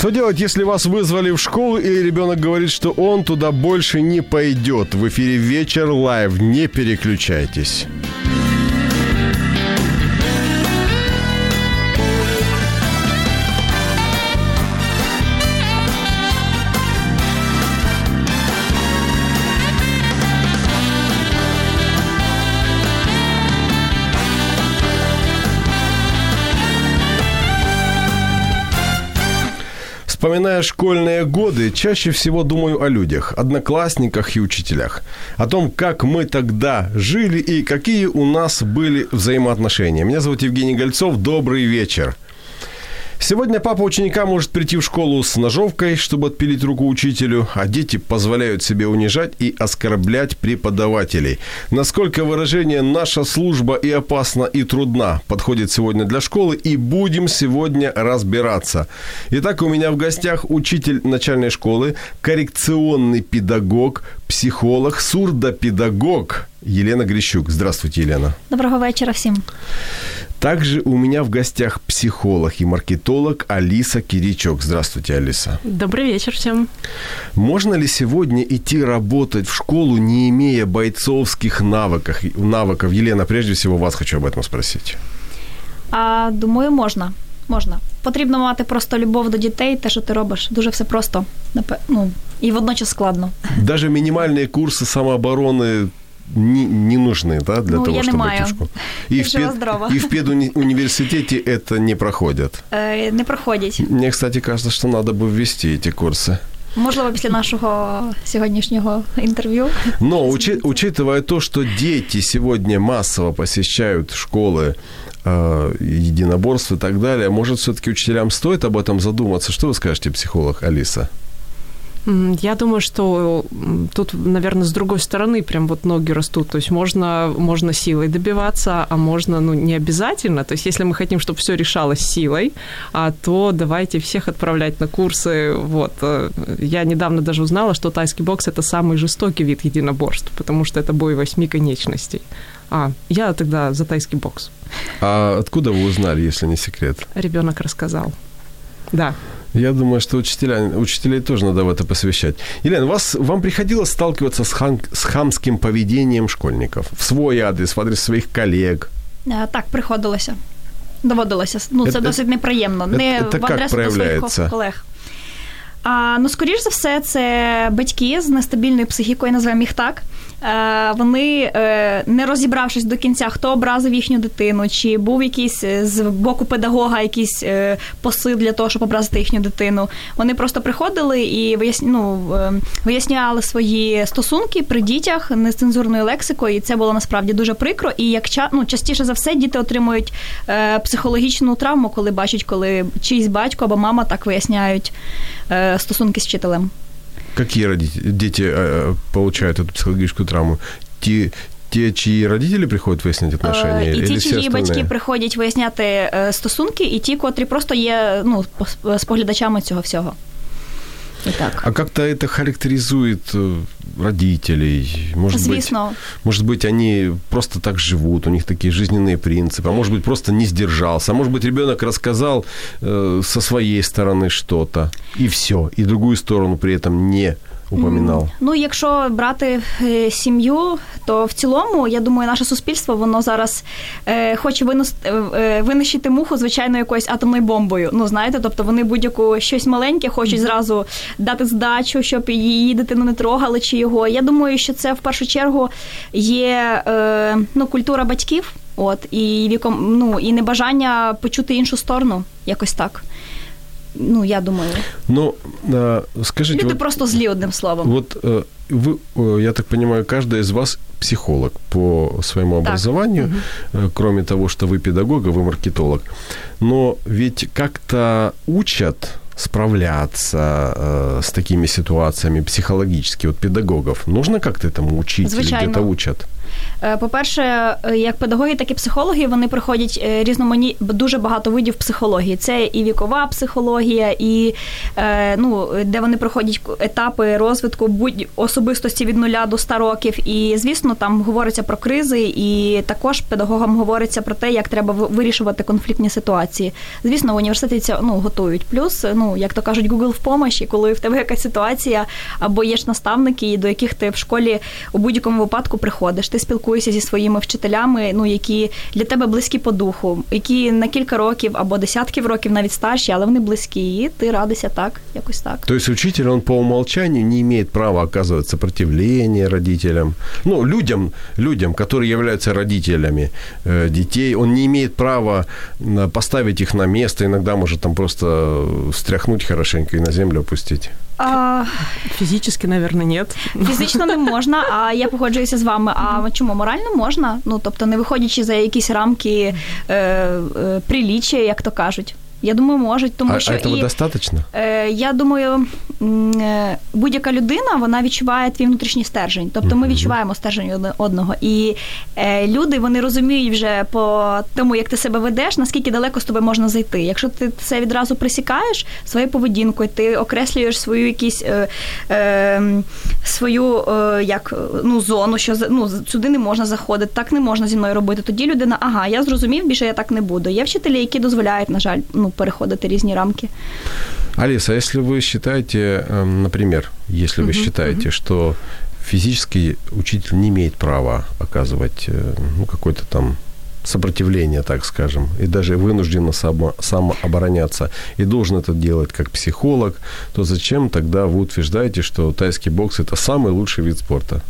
Что делать, если вас вызвали в школу или ребенок говорит, что он туда больше не пойдет? В эфире Вечер live. Не переключайтесь. Вспоминая школьные годы, чаще всего думаю о людях, одноклассниках и учителях. О том, как мы тогда жили и какие у нас были взаимоотношения. Меня зовут Евгений Гольцов. Добрый вечер. Сегодня папа ученика может прийти в школу с ножовкой, чтобы отпилить руку учителю, а дети позволяют себе унижать и оскорблять преподавателей. Насколько выражение «наша служба и опасна, и трудна» подходит сегодня для школы, и будем сегодня разбираться. Итак, у меня в гостях учитель начальной школы, коррекционный педагог, психолог, сурдопедагог Елена Грищук. Здравствуйте, Елена. Доброго вечора всім. Также у меня в гостях психолог и маркетолог Алиса Киричок. Здравствуйте, Алиса. Добрый вечер всем. Можно ли сегодня идти работать в школу, не имея бойцовских навыков? навыков? Елена, прежде всего вас хочу об этом спросить. А, думаю, можна Можна. Потрібно мати просто любов до дітей, те, що ти робиш. Дуже все просто. Ну, і водночас складно. Даже минимальные курсы самообороны не, не нужны, да, для ну, того, я чтобы не маю. идти в школу. И в, пед, и в педуниверситете это не проходят. Е, не проходять. Мне, кстати, кажется, что надо бы ввести эти курсы. Можливо, після нашого сьогоднішнього інтерв'ю. Но учи, учитывая то, что дети сегодня массово посещают школы, э, единоборств и так далее, может, все-таки учителям стоит об этом задуматься? Что вы скажете, психолог Алиса? Я думаю, что тут, наверное, с другой стороны прям вот ноги растут. То есть можно, можно силой добиваться, а можно, ну, не обязательно. То есть если мы хотим, чтобы все решалось силой, а то давайте всех отправлять на курсы. Вот. Я недавно даже узнала, что тайский бокс – это самый жестокий вид единоборств, потому что это бой восьми конечностей. А, я тогда за тайский бокс. А откуда вы узнали, если не секрет? Ребенок рассказал. Да. Я думаю, что учителя, учителей тоже надо в это посвящать. Елена, вас, вам приходилось сталкиваться с, хам, с хамским поведением школьников? В свой адрес, в адрес своих коллег? Так, приходилося. Доводилося. Ну, це, це досить неприємно. Не це в адресу до своїх колег. А, ну, скоріш за все, це батьки з нестабільною психікою, називаємо їх так. Е, вони, е, не розібравшись до кінця, хто образив їхню дитину, чи був якийсь з боку педагога якийсь е, посил для того, щоб образити їхню дитину. Вони просто приходили і ну, виясняли свої стосунки при дітях нецензурною лексикою, і це було насправді дуже прикро. І як ну, частіше за все діти отримують психологічну травму, коли бачать, коли чийсь батько або мама так виясняють стосунки з вчителем. Які родители, дети э, получают эту психологическую травму? Ті, Ті, чиї родителі приходять виясняти отношения? І ті, чиї батьки приходять виясняти стосунки, і ті, котрі просто є ну, споглядачами цього всього. Так. А как-то это характеризует родителей? Может Звісно. Быть, может быть, они просто так живут, у них такие жизненные принципы, а может быть, просто не сдержался, а может быть, ребенок рассказал э, со своей стороны что-то, и все, и другую сторону при этом не упоминав. Ну, якщо брати е, сім'ю, то в цілому, я думаю, наше суспільство воно зараз е, хоче винос, е, винищити муху, звичайно, якоюсь атомною бомбою. Ну, знаєте, тобто вони будь-яку щось маленьке хочуть зразу дати здачу, щоб її дитину не трогали чи його. Я думаю, що це в першу чергу є е, ну, культура батьків, от і віком, ну і небажання почути іншу сторону, якось так. Ну, я думаю. Ну, скажите... Люди вот, просто злі, одним словом. Вот вы, я так понимаю, каждая из вас психолог по своему образованию, угу. кроме того, что вы педагог, а вы маркетолог. Но ведь как-то учат справляться э, с такими ситуациями психологически, вот педагогов, нужно как-то этому учить Звичайно. или где-то учат? Е, По-перше, е, як педагоги, так і психологи, вони проходять е, різномані дуже багато видів психології. Це і вікова психологія, і ну, де вони проходять етапи розвитку будь особистості від нуля до 100 років. І звісно, там говориться про кризи, і також педагогам говориться про те, як треба вирішувати конфліктні ситуації. Звісно, в університеті це ну, готують. Плюс, ну як то кажуть, Google в помощі, коли в тебе якась ситуація, або є ж наставники, до яких ти в школі у будь-якому випадку приходиш. Ти спілкуєшся зі своїми вчителями, ну які для тебе близькі по духу, які на кілька років або десятків років навіть старші, але вони близькі, і ти радишся так, якось так. То есть учитель, он по умолчанию не имеет права оказывать сопротивление родителям, ну, людям, людям, которые являются родителями э, детей, он не имеет права м, поставить их на место, иногда может там просто э, стряхнуть хорошенько и на землю опустить. А, Физически, наверное, нет. Фізично не можна, а я погоджуюся з вами. А чому морально можна? Ну тобто, не виходячи за якісь рамки е, е, приліччя, як то кажуть. Я думаю, можуть, тому а, що а і, достаточно? Е, я думаю, е, будь-яка людина вона відчуває твій внутрішній стержень. Тобто ми відчуваємо стержень одного. І е, люди вони розуміють вже по тому, як ти себе ведеш, наскільки далеко з тобою можна зайти. Якщо ти це відразу присікаєш своєю поведінкою, ти окреслюєш свою якісь е, е, свою е, як ну зону, що ну сюди не можна заходити, так не можна зі мною робити. Тоді людина, ага, я зрозумів, більше я так не буду. Є вчителі, які дозволяють, на жаль, ну переходити різні рамки. Алиса, если вы считаете, например, если вы считаете, что физический учитель не имеет права оказывать ну, какое-то там сопротивление, так скажем, и даже вынужденно само, самообороняться, и должен это делать как психолог, то зачем тогда вы утверждаете, что тайский бокс – это самый лучший вид спорта?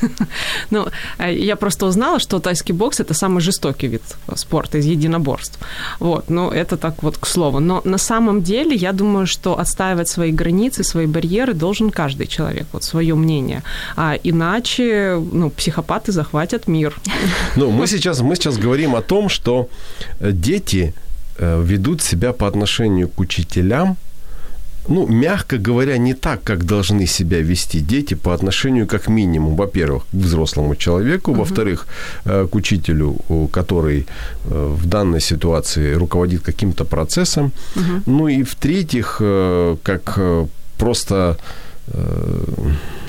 Ну, э, я просто узнала, что тайский бокс – это самый жестокий вид спорта из единоборств. Вот, ну, это так вот к слову. Но на самом деле я думаю, что отстаивать свои границы, свои барьеры должен каждый человек, вот свое мнение. А иначе, ну, психопаты захватят мир. Ну, мы сейчас, мы сейчас говорим о том, что э, дети э, ведут себя по отношению к учителям, ну, мягко говоря, не так, как должны себя вести дети по отношению, как минимум, во-первых, к взрослому человеку, во-вторых, э, к учителю, который э, в данной ситуации руководит каким-то процессом, ну и в-третьих, э, как просто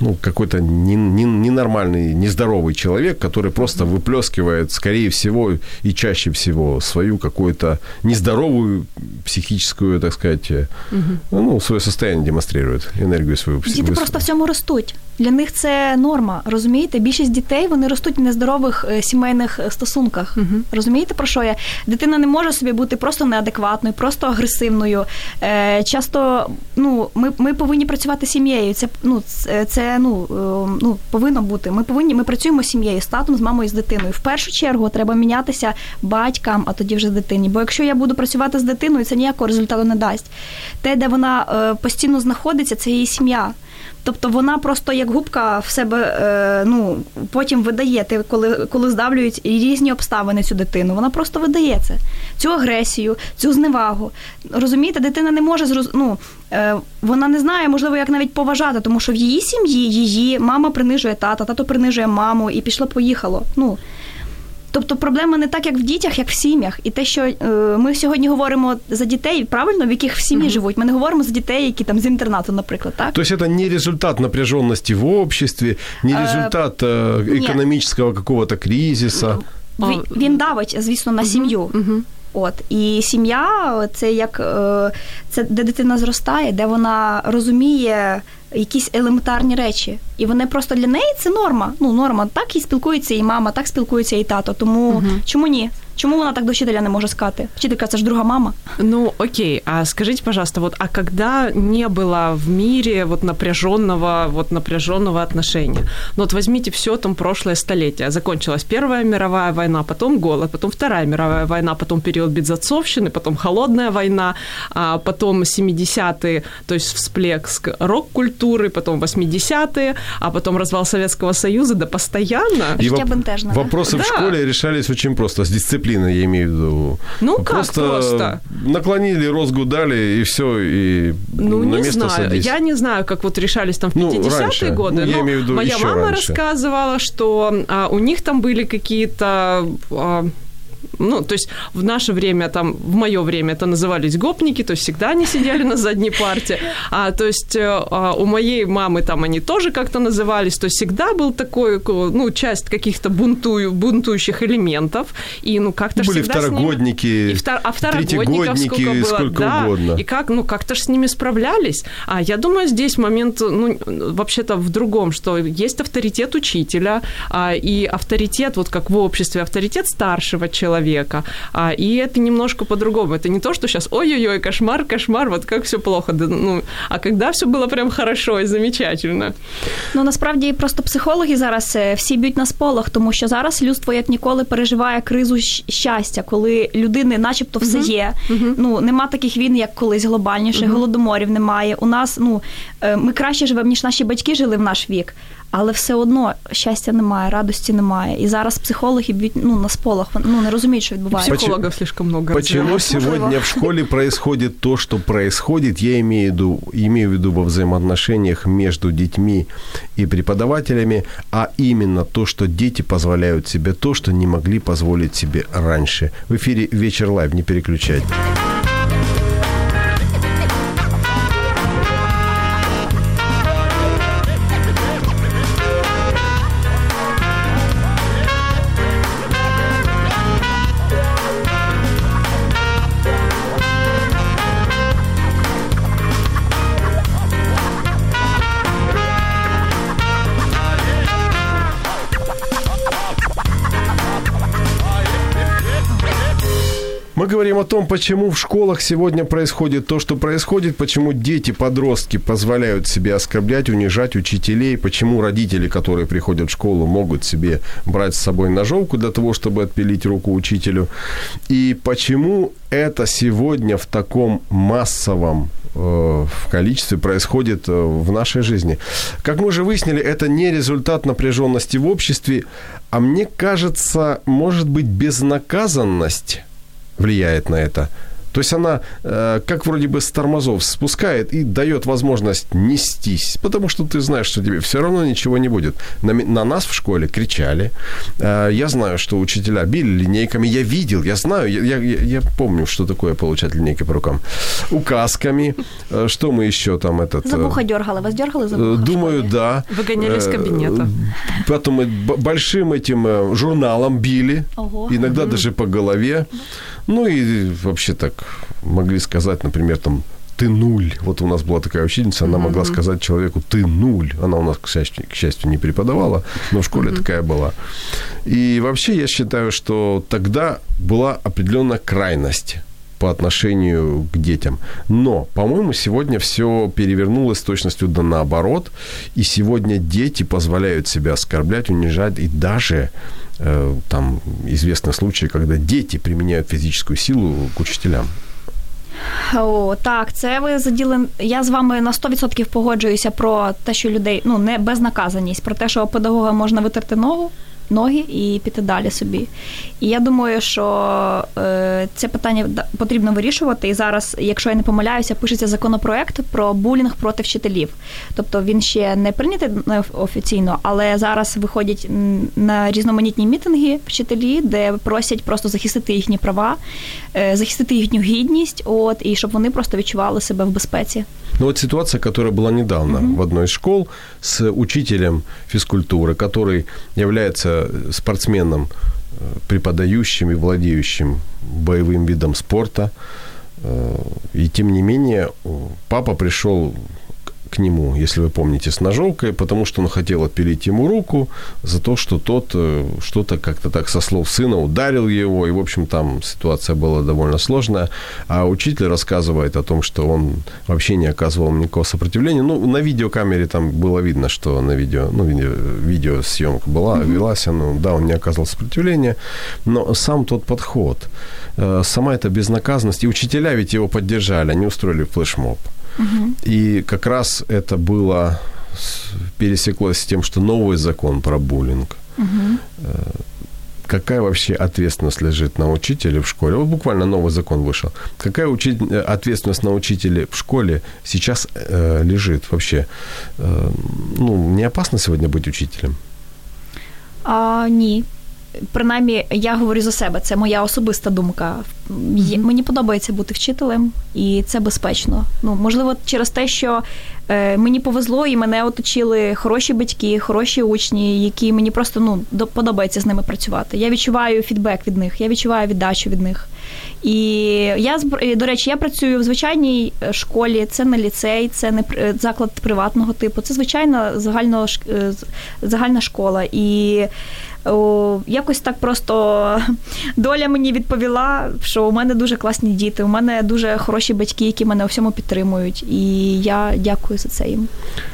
ну, какой-то не- не- ненормальный, нездоровый человек, который просто выплескивает, скорее всего, и чаще всего свою какую-то нездоровую психическую, так сказать, э, ну, свое состояние демонстрирует, энергию свою. Діти просто в цьому ростуть. Для них це норма. Розумієте? Більшість дітей вони ростуть в нездорових е, сімейних е, стосунках. Розумієте, про що я? Дитина не може собі бути просто неадекватною, просто агресивною. Е, часто ну, ми, ми повинні працювати з сім'єю. Це ну це, ну, е, ну повинно бути. Ми повинні ми працюємо з сім'єю, з татом, з мамою, з дитиною. В першу чергу треба мінятися батькам, а тоді вже дитині. Бо якщо я буду працювати з дитиною, це ніякого результату не дасть. Те, де вона постійно знаходиться, це її сім'я. Тобто вона просто як губка в себе е, ну, потім видає, ти, коли, коли здавлюють різні обставини цю дитину, вона просто видає це. Цю агресію, цю зневагу. Розумієте, дитина не може зроз... ну, е, вона не знає, можливо, як навіть поважати, тому що в її сім'ї її мама принижує тата, тато принижує маму і пішло-поїхало. Ну, Тобто проблема не так, як в дітях, як в сім'ях. І те, що е, ми сьогодні говоримо за дітей, правильно, в яких в сім'ї живуть. Ми не говоримо за дітей, які там з інтернату, наприклад, так? То есть это не результат напряженности в обществе, не Э, результат э, нет. экономического какого-то кризиса. Він, він давить, звісно, на сім'ю. От і сім'я це як е, це де дитина зростає, де вона розуміє якісь елементарні речі, і вони просто для неї це норма. Ну норма. Так і спілкується і мама, так спілкується і тато. Тому чому ні? Чому вона так до вчителя не може сказати? Вчителька це ж друга мама. Ну, окей, а скажите, пожалуйста, вот, а когда не было в мире вот напряженного, вот напряженного отношения? Ну, вот возьмите все там прошлое столетие. Закончилась Первая мировая война, потом голод, потом Вторая мировая война, потом период безотцовщины, потом Холодная война, а потом 70-е, то есть всплеск рок-культуры, потом 80-е, а потом развал Советского Союза, да постоянно. И воп- бентежне, да? вопросы в школе решались очень просто с дисциплиной дисциплина, я имею в виду. Ну, как просто? наклонили, розгу дали, и все, и ну, на не место знаю. садись. Я не знаю, как вот решались там в Ну, 50-е раньше. годы, Ну, я имею в виду моя мама раньше. рассказывала, что а, у них там были какие-то... а, ну, то есть в наше время, там, в мое время это назывались гопники, то есть всегда они сидели на задней парте. А, то есть э, а, у моей мамы там они тоже как-то назывались, то есть всегда был такой, ко- ну, часть каких-то бунтую, бунтующих элементов, и, ну, как-то Были с ними- второгодники, и втор- а второгодников сколько было, сколько да, угодно. и как, ну, как-то ж с ними справлялись. А я думаю, здесь момент, ну, вообще-то в другом, что есть авторитет учителя, а, и авторитет, вот как в обществе, авторитет старшего человека, а, и это немножко по-другому. Это не то, что сейчас, ой-ой-ой, кошмар, кошмар, вот как все плохо, да, ну, а когда все было прям хорошо и замечательно. Ну насправді просто психологи зараз е, всі б'ють на сполох, тому що зараз людство як ніколи переживає кризу щ- щастя, коли людини, начебто, все є. Ну нема таких війн, як колись глобальніше, голодоморів немає. У нас ну е, ми краще живемо, ніж наші батьки жили в наш вік. Але все одно щастя немає, радості немає. І зараз психологи б'ють ну, на сполох, вони, ну не розуміють, що відбувається. Почему- Психологов слишком много. Почему развивается. сегодня в школе происходит то, что происходит, я имею в виду, имею в виду во взаимоотношениях между детьми и преподавателями, а именно то, что дети позволяют себе то, что не могли позволить себе раньше. В эфире «Вечер лайв», не переключать. Том, почему в школах сегодня происходит то, что происходит, почему дети, подростки позволяют себе оскорблять, унижать учителей, почему родители, которые приходят в школу, могут себе брать с собой ножовку для того, чтобы отпилить руку учителю, и почему это сегодня в таком массовом э, в количестве происходит э, в нашей жизни. Как мы уже выяснили, это не результат напряженности в обществе, а мне кажется, может быть, безнаказанность влияет на это. То есть она э, как вроде бы с тормозов спускает и дает возможность нестись, потому что ты знаешь, что тебе все равно ничего не будет. На, на нас в школе кричали. Э, я знаю, что учителя били линейками. Я видел, я знаю, я, я, я- помню, что такое получать линейки по рукам. Указками. Э, что мы еще там этот... За э, вуха дергали. Вас дергали за вуха? Э, в Думаю, школі? да. Выгоняли из Э, кабинета. Потом б- большим этим э, журналом били. Ого. Иногда даже по голове. Ну и вообще так могли сказать, например, там ты нуль. Вот у нас была такая учительница, она могла сказать человеку ты нуль. Она у нас, к счастью, к счастью не преподавала, но в школе такая была. И вообще я считаю, что тогда была определенная крайность по отношению к детям. Но, по-моему, сегодня все перевернулось с точностью да наоборот. И сегодня дети позволяют себя оскорблять, унижать. И даже там известны случаи, когда дети применяют физическую силу к учителям. О, так, це ви заділи. Я з вами на 100% погоджуюся про те, що людей ну не безнаказаність, про те, що педагога можна витерти ногу. Ноги і піти далі собі. І я думаю, що е, це питання потрібно вирішувати. І зараз, якщо я не помиляюся, пишеться законопроект про булінг проти вчителів. Тобто він ще не прийнятий офіційно, але зараз виходять на різноманітні мітинги вчителі, де просять просто захистити їхні права, е, захистити їхню гідність, от і щоб вони просто відчували себе в безпеці. Ну вот ситуация, которая была недавно в одной из школ с учителем физкультуры, который является спортсменом, э, преподающим и владеющим боевым видом спорта. Э, И тем не менее, папа пришел к- нему, если вы помните, с ножовкой, потому что он хотел отпилить ему руку за то, что тот э, что-то как-то так со слов сына ударил его, и, в общем, там ситуация была довольно сложная. А учитель рассказывает о том, что он вообще не оказывал никакого сопротивления. Ну, на видеокамере там было видно, что на видео, ну, видео, видеосъемка была, велась, ну, да, он не оказывал сопротивления, но сам тот подход, э, сама эта безнаказанность, и учителя ведь его поддержали, они устроили флешмоб. И как раз это было пересеклось с тем, что новый закон про буллинг, э, какая вообще ответственность лежит на учителе в школе? Вот буквально новый закон вышел. Какая учи- э, ответственность на учителе в школе сейчас э, лежит вообще? Э, ну, не опасно сегодня быть учителем? А, ні. Принаймні, я говорю за себе, це моя особиста думка. Є- Мені подобається бути вчителем, і це безпечно. Ну, можливо, через те, що е, мені повезло, і мене оточили хороші батьки, хороші учні, які мені просто ну, до- подобається з ними працювати. Я відчуваю фідбек від них, я відчуваю віддачу від них. І я до речі, я працюю в звичайній е, школі, це не ліцей, це не заклад приватного типу, це звичайна загально, ш- е, загальна школа. І якось так просто доля мені відповіла, що у мене дуже класні діти, у мене дуже хороші батьки, які мене у всьому підтримують. І я дякую за це їм.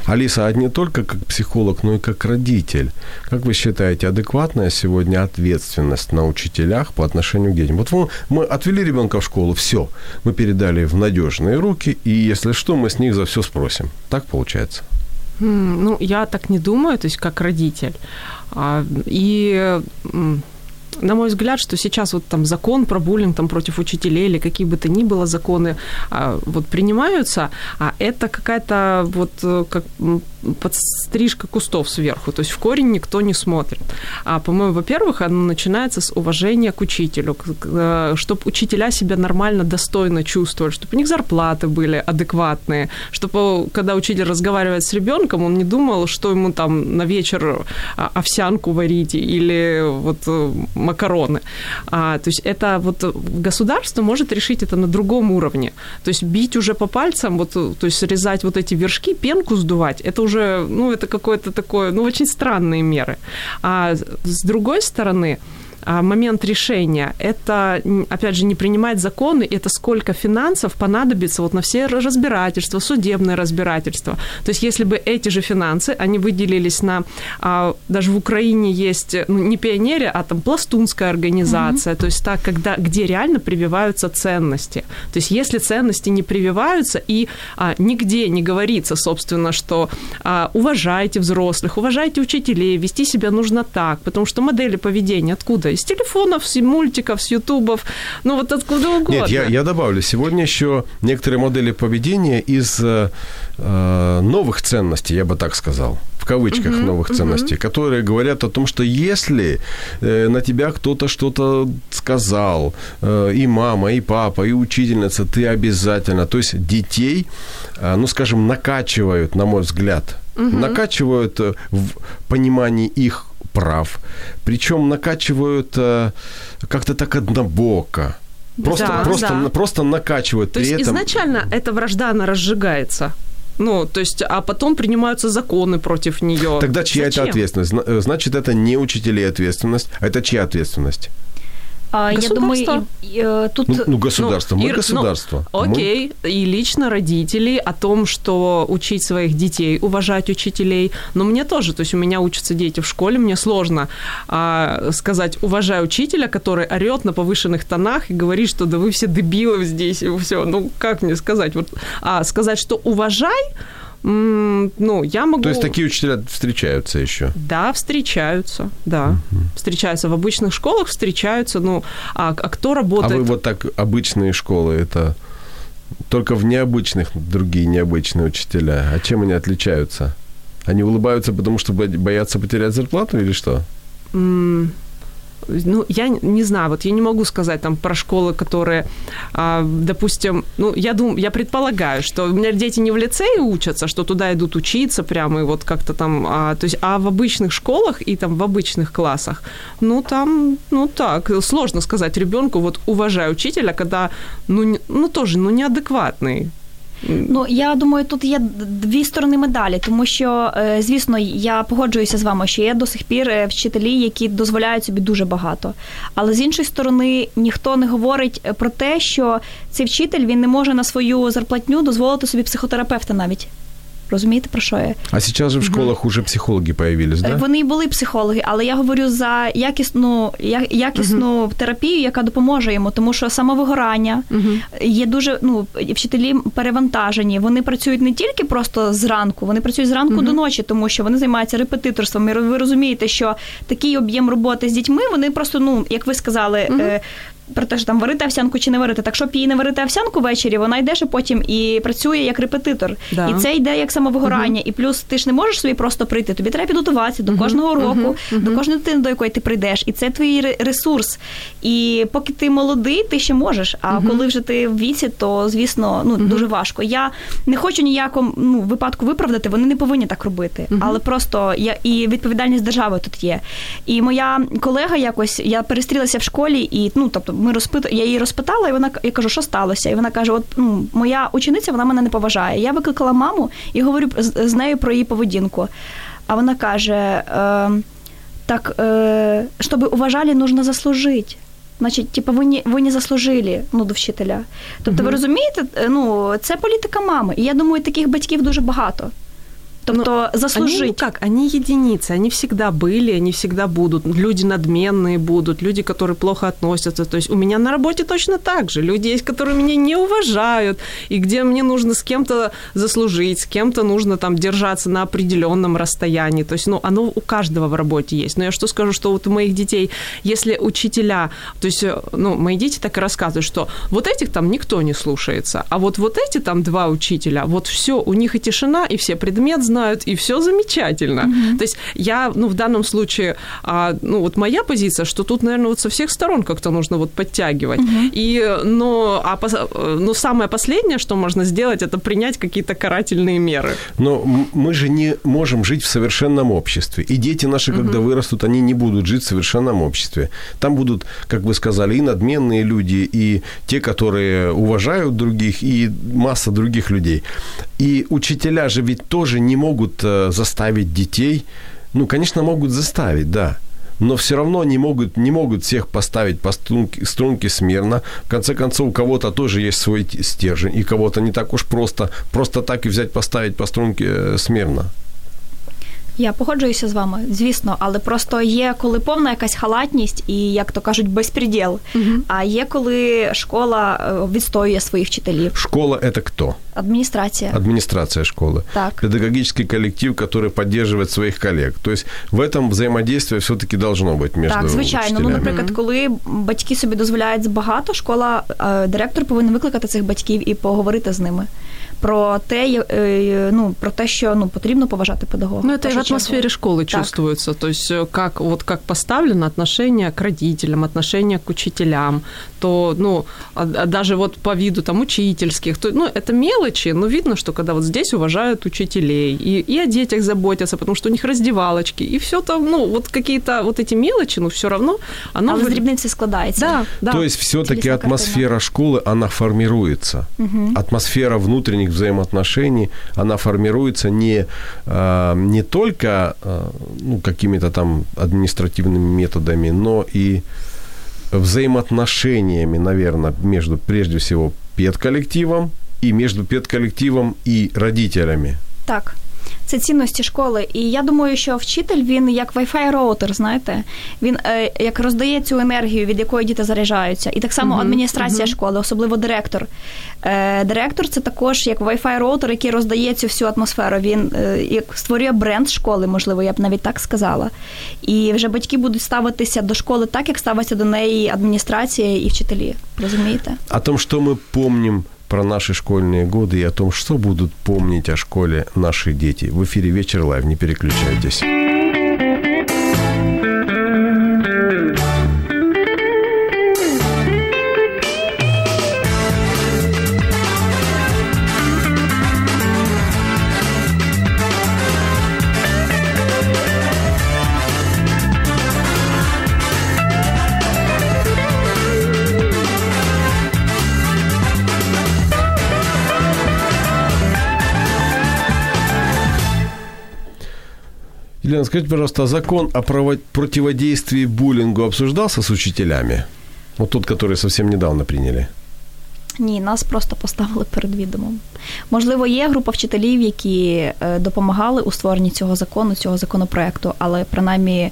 Алиса, а не только как психолог, но и как родитель. Как вы считаете, адекватная сегодня ответственность на учителях по отношению к детям? Вот мы, мы отвели ребенка в школу, все, мы передали в надежные руки, и если что, мы с них за все спросим. Так получается? М, Ну, я так не думаю, то есть как родитель. А, И на мой взгляд, что сейчас вот там закон про буллинг там против учителей или какие бы то ни было законы а, вот принимаются, а это какая-то вот э, как подстрижка кустов сверху, то есть в корень никто не смотрит. А, по-моему, во-первых, оно начинается с уважения к учителю, чтобы учителя себя нормально, достойно чувствовали, чтобы у них зарплаты были адекватные, чтобы когда учитель разговаривает с ребенком, он не думал, что ему там на вечер а, овсянку варить или вот э, макароны. А, то есть это вот государство может решить это на другом уровне. То есть бить уже по пальцам, вот, то есть срезать вот эти вершки, пенку сдувать, это уже, ну, это какое-то такое, ну, очень странные меры. А с другой стороны, момент решения – это, опять же, не принимать законы, это сколько финансов понадобится вот на все разбирательства, судебное разбирательство. То есть если бы эти же финансы, они выделились на, а, даже в Украине есть, ну, не пионерия, а там пластунская организация, то есть так, когда, где реально прививаются ценности. То есть если ценности не прививаются и а, нигде не говорится, собственно, что а, уважайте взрослых, уважайте учителей, вести себя нужно так, потому что модели поведения откуда? Из телефонов, с мультиков, с ютубов, ну вот откуда угодно. Нет, я, я добавлю, сегодня еще некоторые модели поведения из э, э, новых ценностей, я бы так сказал, в кавычках uh-huh, новых uh-huh. ценностей, которые говорят о том, что если э, на тебя кто-то что-то сказал, э, и мама, и папа, и учительница, ты обязательно, то есть детей, э, ну скажем, накачивают, на мой взгляд, uh-huh. накачивают в понимании их прав. Причем накачивают э, как-то так однобоко. Просто, да, просто, да. просто накачивают. То есть этом... изначально эта вражда, она разжигается. Ну, то есть, а потом принимаются законы против нее. Тогда чья Зачем? это ответственность? Значит, это не учителей ответственность, а это чья ответственность? Я думаю, и, и, тут... Ну, ну государство, ну, мы и, государство. Ну, окей, мы... и лично родителей о том, что учить своих детей, уважать учителей. Но мне тоже, то есть у меня учатся дети в школе, мне сложно а, сказать, уважай учителя, который орет на повышенных тонах и говорит, что да вы все дебилы здесь, и все. Ну, как мне сказать? Вот, а сказать, что уважай, ну, я могу... То есть такие учителя встречаются еще? Да, встречаются, да. Угу. Встречаются в обычных школах, встречаются, ну, а, а кто работает... А вы вот так, обычные школы, это только в необычных другие необычные учителя. А чем они отличаются? Они улыбаются, потому что боятся потерять зарплату или что? М- ну, я не знаю, вот я не могу сказать там про школы, которые, а, допустим, ну, я думаю, я предполагаю, что у меня дети не в лицее учатся, что туда идут учиться прямо и вот как-то там, а, то есть, а в обычных школах и там в обычных классах, ну, там, ну, так, сложно сказать ребенку, вот, уважай учителя, когда, ну, ну, тоже, ну, неадекватный, Ну, я думаю, тут є дві сторони медалі, тому що, звісно, я погоджуюся з вами, що є до сих пір вчителі, які дозволяють собі дуже багато. Але з іншої сторони, ніхто не говорить про те, що цей вчитель він не може на свою зарплатню дозволити собі психотерапевта навіть. Розумієте, про що я? А сейчас же в школах уже психологи появились, да? Вони і були психологи, але я говорю за якісну, я- якісну терапію, яка допоможе йому, тому що самовигорання є дуже ну вчителі перевантажені. Вони працюють не тільки просто зранку, вони працюють зранку до ночі, тому що вони займаються репетиторством. І ви розумієте, що такий об'єм роботи з дітьми, вони просто, ну як ви сказали. Про те, що там варити овсянку чи не варити. Так щоб їй не варити овсянку ввечері, вона йде ще потім і працює як репетитор. Да. І це йде як самовигорання. І плюс ти ж не можеш собі просто прийти. Тобі треба підготуватися до кожного року, до кожної дитини, до якої ти прийдеш. І це твій ресурс. І поки ти молодий, ти ще можеш. А коли вже ти в віці, то звісно ну дуже важко. Я не хочу ніякому ну, випадку виправдати, вони не повинні так робити. Але просто я і відповідальність держави тут є. І моя колега якось я перестрілася в школі, і ну тобто ми розпит... я її розпитала, і вона я кажу, що сталося? І вона каже: От ну, моя учениця вона мене не поважає. Я викликала маму і говорю з, з нею про її поведінку. А вона каже: е, так, е, щоб уважали, нужно заслужити. Значить, типу, ви не, ви не заслужили ну, до вчителя. Тобто, ви розумієте, е, ну, це політика мами. І я думаю, таких батьків дуже багато. Тобто, Они, ну заслужить. как, они единицы, они всегда были, они всегда будут. Люди надменные будут, люди, которые плохо относятся. То есть у меня на работе точно так же. Люди есть, которые меня не уважают, и где мне нужно с кем-то заслужить, с кем-то нужно там держаться на определенном расстоянии. То есть, ну, оно у каждого в работе есть. Но я что скажу, что вот у моих детей, если учителя, то есть, ну, мои дети так и рассказывают, что вот этих там никто не слушается, а вот вот эти там два учителя, вот все, у них и тишина, и все предмет знают, и все замечательно. То есть я, ну, в данном случае, а, ну, вот моя позиция, что тут, наверное, вот со всех сторон как-то нужно вот подтягивать. И, но, а, но самое последнее, что можно сделать, это принять какие-то карательные меры. Но мы же не можем жить в совершенном обществе. И дети наши, когда вырастут, они не будут жить в совершенном обществе. Там будут, как вы сказали, и надменные люди, и те, которые уважают других, и масса других людей. И учителя же ведь тоже не могут э, заставить детей. Ну, конечно, могут заставить, да. Но все равно не могут, не могут всех поставить по струнке, струнке смирно. В конце концов, у кого-то тоже есть свой стержень, и кого-то не так уж просто, просто так и взять, поставить по струнке э, смирно. Я погоджуюся з вами, звісно, але просто є коли повна якась халатність і, як то кажуть, безпреділ. А є коли школа е, відстоює своїх вчителів. Школа – это кто? Адміністрація. Администрация школы. Так. Педагогический коллектив, который поддерживает своих коллег. То есть в этом взаимодействие все-таки должно быть между Так, звичайно. Ну, учителями. наприклад, коли батьки собі дозволяють багато, школа, е, директор повинен викликати цих батьків і поговорити з ними про те, я- е, ну, про те, що ну, потрібно поважати педагога. Ну, В это и першу в атмосфере чергу. школы Так. чувствуется. То есть, э, как, вот как поставлено отношение к родителям, отношение к учителям, то, ну, а- а даже вот по виду там учительских, то, ну, это мелочи, но видно, что когда вот здесь уважают учителей, и, и о детях заботятся, потому что у них раздевалочки, и все там, ну, вот какие-то вот эти мелочи, ну, все равно, оно... Але з вы- дрібниці складається. Да, да. То есть все-таки Телесная атмосфера школы, она формируется. Атмосфера внутренних взаимоотношений, она формируется не, а, не только а, ну, какими-то там административными методами, но и взаимоотношениями, наверное, между, прежде всего, педколлективом и между педколлективом и родителями. Так. Це цінності школи. І я думаю, що вчитель він як Wi-Fi роутер, знаєте, він е, як роздає цю енергію, від якої діти заряджаються. І так само адміністрація школи, особливо директор. Е, директор це також як Wi-Fi роутер, який роздає цю всю атмосферу. Він е, як створює бренд школи, можливо, я б навіть так сказала. І вже батьки будуть ставитися до школи так, як ставиться до неї адміністрація і вчителі. Розумієте? О том, что мы помним про наши школьные годы и о том, что будут помнить о школе наши дети. В эфире «Вечер Live». Не переключайтесь. Елена, скажите, пожалуйста, закон о противодействии буллингу обсуждался с учителями? Вот тот, который совсем недавно приняли. Ні, нас просто поставили перед відомом. Можливо, є група вчителів, які е, допомагали у створенні цього закону, цього законопроекту, але принаймні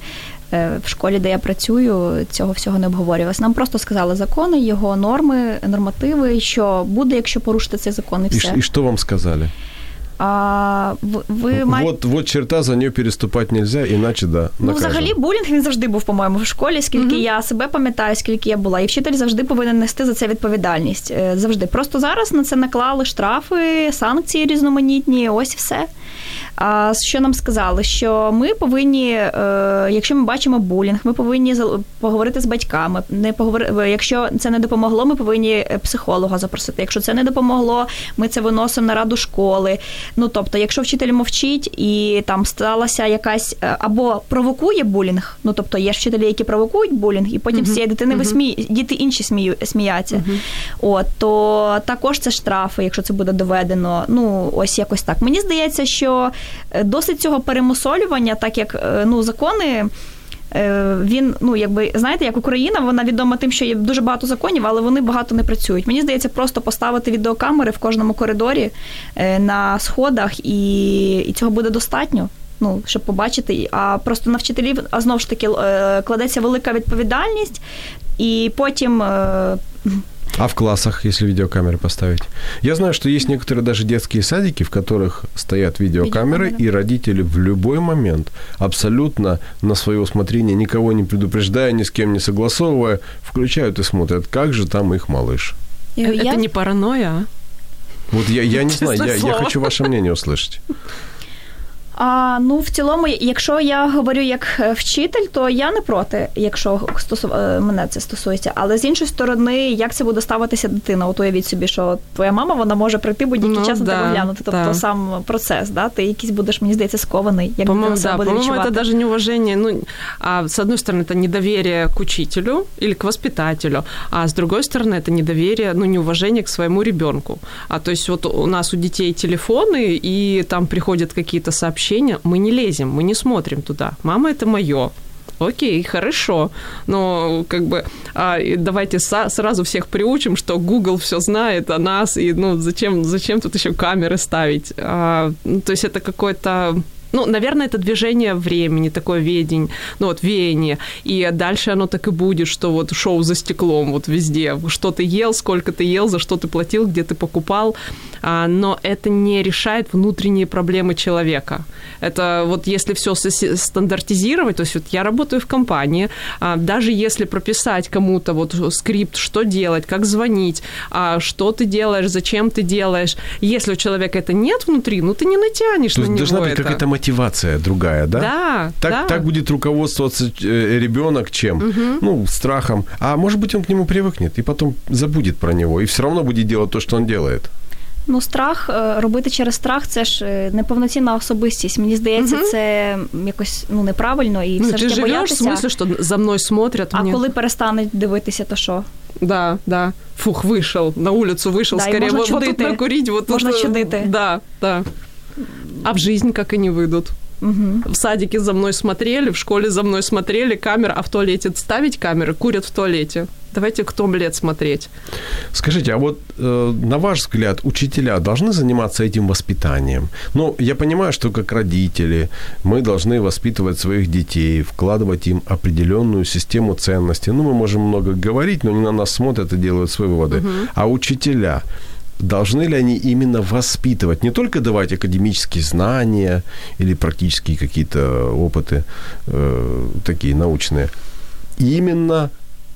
е, в школі, де я працюю, цього всього не обговорювалось. Нам просто сказали закони, його норми, нормативи, що буде, якщо порушити цей закон, і все. ш- и что вам сказали? А ви, ви маєте... Вот, вот черта, за нее переступать нельзя, иначе да, Ну, взагалі, булінг він завжди був, по-моєму, в школі, скільки я себе пам'ятаю, скільки я була. І вчитель завжди повинен нести за це відповідальність. Е, Завжди. Просто зараз на це наклали штрафи, санкції різноманітні, ось і все. А що нам сказали? Що ми повинні, е, якщо ми бачимо булінг, ми повинні поговорити з батьками. Не поговори... Якщо це не допомогло, ми повинні е, психолога запросити. Якщо це не допомогло, ми це виносимо на раду школи. Ну тобто, якщо вчитель мовчить і там сталася якась е, або провокує булінг, ну тобто є ж вчителі, які провокують булінг, і потім з цієї дитини висмі... діти інші смію... сміються. От то також це штрафи, якщо це буде доведено. Ну ось якось так. Мені здається, що е, досить цього перемусолювання, так як е, ну закони. Е, Він, ну якби знаєте, як Україна, вона відома тим, що є дуже багато законів, але вони багато не працюють. Мені здається, просто поставити відеокамери в кожному коридорі е, на сходах, і, і цього буде достатньо. Ну, щоб побачити, а просто на вчителів, а знову ж таки, е, кладеться велика відповідальність, і потім А в классах, если видеокамеры поставить? Я знаю, что есть некоторые даже детские садики, в которых стоят видеокамеры, Видеокамеры. и родители в любой момент, абсолютно на свое усмотрение, никого не предупреждая, ни с кем не согласовывая, включают и смотрят, как же там их малыш. Это я- не паранойя, а? Вот я, я не знаю, я, я хочу ваше мнение услышать. А, ну, в цілому, якщо я говорю як е, вчитель, то я не проти, якщо стосу... е, мене це стосується. Але з іншої сторони, як це буде ставитися дитина? От уявіть собі, що твоя мама вона може прийти будь-який Ну, час на да, тебе глянути. Тобто да. сам процес, да? ти якийсь будеш, мені здається, скований, як По-моему, дитина себе да, буде по-моему, відчувати. это даже неуважение, ну, а с одной стороны, это недоверие к учителю или к воспитателю, а с другой стороны, это недоверие, ну, неуважение к своему ребенку. А то есть вот у нас у детей телефоны, и там приходят какие-то сообщения, мы не лезем, мы не смотрим туда. Мама, это мое. Окей, хорошо, но как бы а, давайте са- сразу всех приучим, что Google все знает о нас, и ну зачем, зачем тут еще камеры ставить? А, ну, то есть это какой-то ну, наверное, это движение времени, такое ведень, ну вот веяние. И дальше оно так и будет, что вот шоу за стеклом, вот везде. Что ты ел, сколько ты ел, за что ты платил, где ты покупал. А, но это не решает внутренние проблемы человека. Это вот если все стандартизировать, то есть вот я работаю в компании, а, даже если прописать кому-то вот скрипт, что делать, как звонить, а, что ты делаешь, зачем ты делаешь, если у человека это нет внутри, ну ты не натянешь То на него должна быть это. какая-то мотивация другая, да? Да, Так, да. так будет руководствоваться э, ребенок чем? Ну, страхом. А может быть, он к нему привыкнет и потом забудет про него, и все равно будет делать то, что он делает. Ну, страх е, робити через страх це ж е, неповноцінна особистість. Мені здається, це якось ну неправильно і Ну, все ж ты таки живешь в боятися. смысле, что за мной смотрят? А мне- коли перестануть дивитися, то що? Да, да. Фух, вышел, на улицу вышел, Да, и скорее можно вот, вот тут чудити. накурить, вот Можно тут... э, чудити. Да, да. А в жизнь как они выйдут? Угу. В садике за мной смотрели, в школе за мной смотрели, камера, а в туалете ставить камеры, курят в туалете. Давайте кто лет смотреть. Скажите, а вот э, на ваш взгляд, учителя должны заниматься этим воспитанием? Ну, я понимаю, что как родители мы должны воспитывать своих детей, вкладывать им определенную систему ценностей. Ну, мы можем много говорить, но они на нас смотрят и делают свои выводы. А учителя должны ли они именно воспитывать, не только давать академические знания или практические какие-то опыты э, такие научные, именно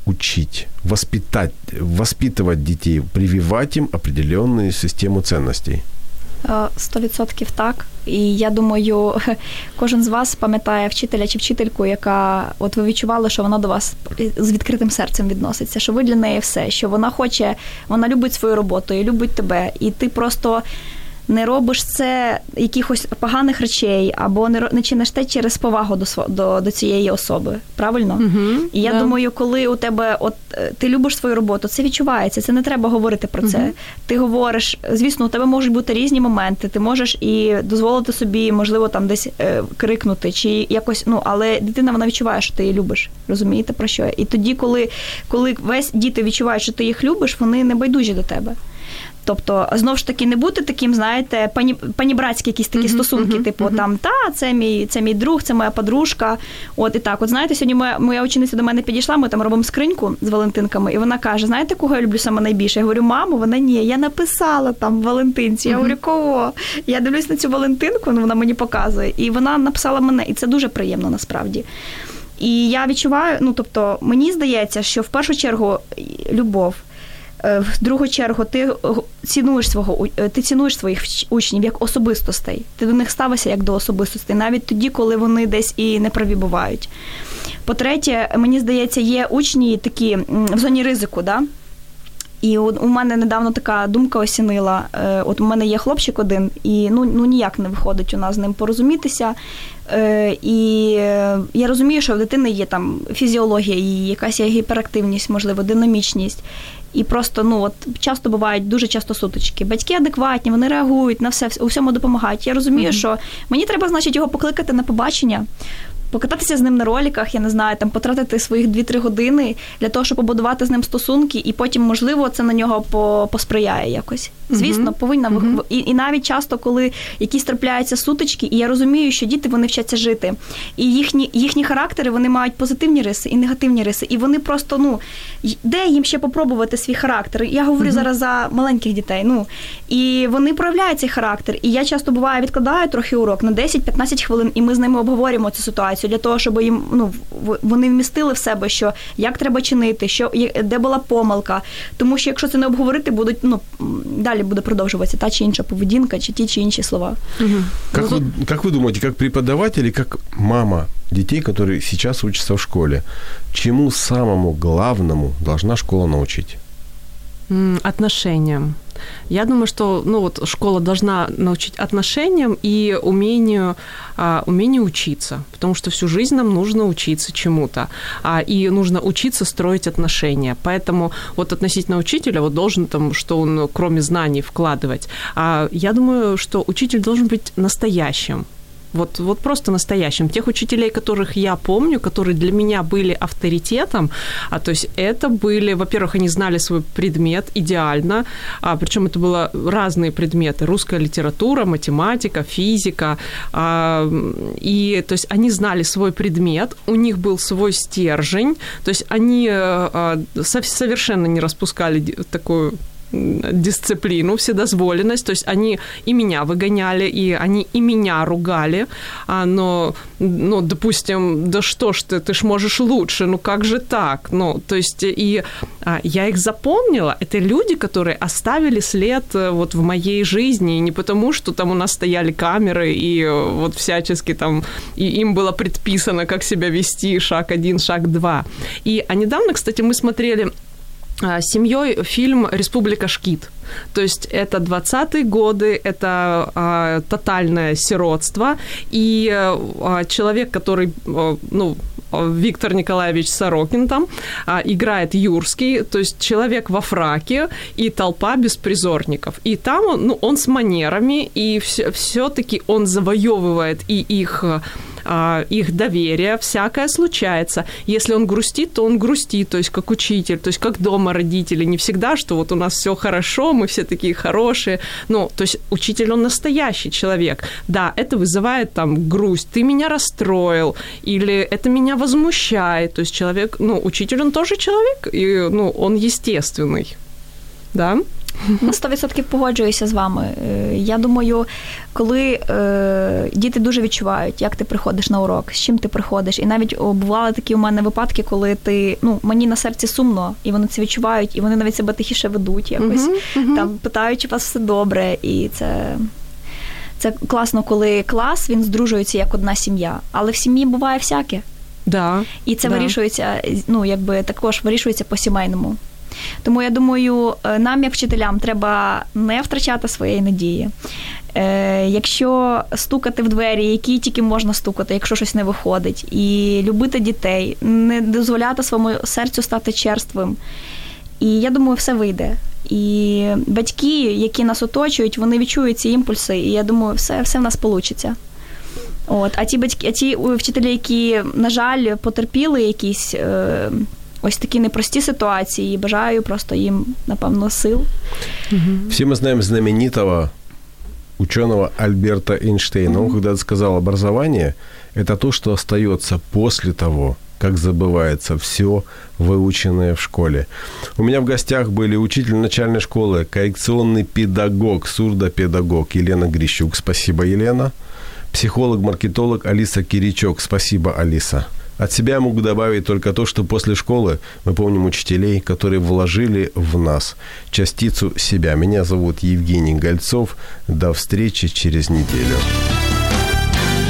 учить, воспитать, воспитывать детей, прививать им определенную систему ценностей. Е, Сто відсотків так. І я думаю, кожен з вас пам'ятає вчителя чи вчительку, яка от ви відчували, що вона до вас з відкритим серцем відноситься, що ви для неї все, що вона хоче, вона любить свою роботу і любить тебе. І ти просто не робиш це якихось поганих речей, або не не чиниш те через повагу до до, до цієї особи. Правильно? Угу, І я да. думаю, коли у тебе от е, ти любиш свою роботу, це відчувається. Це не треба говорити про це. Угу. Ти говориш, звісно, у тебе можуть бути різні моменти. Ти можеш і дозволити собі, можливо, там десь е, крикнути, чи якось, ну але дитина вона відчуває, що ти її любиш. Розумієте про що? І тоді, коли, коли весь діти відчувають, що ти їх любиш, вони не байдужі до тебе. Тобто, знову ж таки, не бути таким, знаєте, пані, панібратські якісь такі uh-huh, стосунки, uh-huh, типу uh-huh. там та це мій це мій друг, це моя подружка. От і так. От знаєте, сьогодні моя моя учениця до мене підійшла, ми там робимо скриньку з Валентинками, і вона каже: Знаєте, кого я люблю саме найбільше? Я говорю, маму, вона ні, я написала там Валентинці. Я говорю, кого? Я дивлюсь на цю Валентинку, ну вона мені показує, і вона написала мене, і це дуже приємно насправді. І я відчуваю, ну тобто, мені здається, що в першу чергу любов. Е, в другу чергу ти цінуєш свого е, ти цінуєш своїх учнів як особистостей. Ти до них ставишся як до особистостей, навіть тоді, коли вони десь і неправі бувають. По-третє, мені здається, є учні такі в зоні ризику. да? І у мене недавно така думка осінила. Е, от у мене є хлопчик один, і ну ну ніяк не виходить у нас з ним порозумітися. І я розумію, що в дитини є там фізіологія, і якась є гіперактивність, можливо, динамічність. І просто ну от часто бувають дуже часто сутички. Батьки адекватні, вони реагують на все, у всьому допомагають. Я розумію, mm-hmm. що мені треба, значить, його покликати на побачення. Покататися з ним на роліках, я не знаю, там потратити своїх 2-3 години для того, щоб побудувати з ним стосунки, і потім, можливо, це на нього посприяє якось. Звісно, повинна uh-huh. І, і навіть часто, коли якісь трапляються сутички, і я розумію, що діти вони вчаться жити, і їхні їхні характери вони мають позитивні риси і негативні риси. І вони просто ну де їм ще попробувати свій характер? Я говорю uh-huh. зараз за маленьких дітей. Ну і вони проявляють цей характер. І я часто буває відкладаю трохи урок на 10-15 хвилин, і ми з ними обговорюємо цю ситуацію для того, щоб їм ну вони вмістили в себе, що як треба чинити, що де була помилка. Тому що якщо це не обговорити, будуть ну далі буде продовжуватися та чи інша поведінка, чи ті чи інші слова. Угу. Как, вы, как вы думаете, как преподаватель и как мама детей, которые сейчас учатся в школе, чему самому главному должна школа научить? Отношениям. Я думаю, что ну, вот, школа должна научить отношениям и умению, а, умению учиться, потому что всю жизнь нам нужно учиться чему-то, а, и нужно учиться строить отношения. Поэтому вот относительно учителя вот должен там, что он кроме знаний вкладывать. А я думаю, что учитель должен быть настоящим, вот, вот просто настоящим. Тех учителей, которых я помню, которые для меня были авторитетом, а то есть это были, во-первых, они знали свой предмет идеально, а, причем это были разные предметы, русская литература, математика, физика, а, и то есть они знали свой предмет, у них был свой стержень, то есть они а, совершенно не распускали такую дисциплину, вседозволенность, то есть они и меня выгоняли, и они и меня ругали, а, но, ну, допустим, да что ж ты, ты ж можешь лучше, ну как же так, ну, то есть и а, я их запомнила, это люди, которые оставили след э, вот в моей жизни, не потому, что там у нас стояли камеры, и э, вот всячески там, и им было предписано, как себя вести, шаг один, шаг два. И а недавно, кстати, мы смотрели семьей фильм «Республика Шкит». То есть это 20-е годы, это а, тотальное сиротство, и а, человек, который, а, ну, Виктор Николаевич Сорокин там а, играет Юрский, то есть человек во фраке и толпа беспризорников. И там он, ну, он с манерами, и все, все-таки он завоевывает и их а, их доверие, всякое случается. Если он грустит, то он грустит, то есть как учитель, то есть как дома родители. Не всегда, что вот у нас все хорошо, мы все такие хорошие. Ну, то есть учитель, он настоящий человек. Да, это вызывает там грусть. Ты меня расстроил, или это меня возмущает. То есть человек, ну, учитель, он тоже человек, и, ну, он естественный. Да? На 100% погоджуюся з вами. Е, я думаю, коли е, діти дуже відчувають, як ти приходиш на урок, з чим ти приходиш. І навіть бували такі у мене випадки, коли ти ну мені на серці сумно, і вони це відчувають, і вони навіть себе тихіше ведуть, якось uh-huh, uh-huh. там питають, чи у вас все добре, і це. Це класно, коли клас він здружується як одна сім'я, але в сім'ї буває всяке. Да, І це да. вирішується, ну якби також вирішується по сімейному. Тому я думаю, е, нам, як вчителям, треба не втрачати своєї надії. Е, Якщо стукати в двері, які тільки можна стукати, якщо щось не виходить, і любити дітей, не дозволяти своєму серцю стати черствим. І я думаю, все вийде. І батьки, які нас оточують, вони відчують ці імпульси, і я думаю, все, все в нас вийде. От, а ті батьки, а ті вчителі, які, на жаль, потерпіли якісь е, ось такі непрості ситуації, бажаю просто їм, напевно, сил. Все мы знаем знаменитого ученого Альберта Эйнштейна. Он когда сказал, образование – это то, что остается после того, как забывается все выученное в школе. У меня в гостях были учитель начальной школы, коррекционный педагог, сурдопедагог Елена Грищук. Спасибо, Елена. Психолог-маркетолог Алиса Киричок. Спасибо, Алиса. От себя могу добавить только то, что после школы мы помним учителей, которые вложили в нас частицу себя. Меня зовут Евгений Гольцов. До встречи через неделю.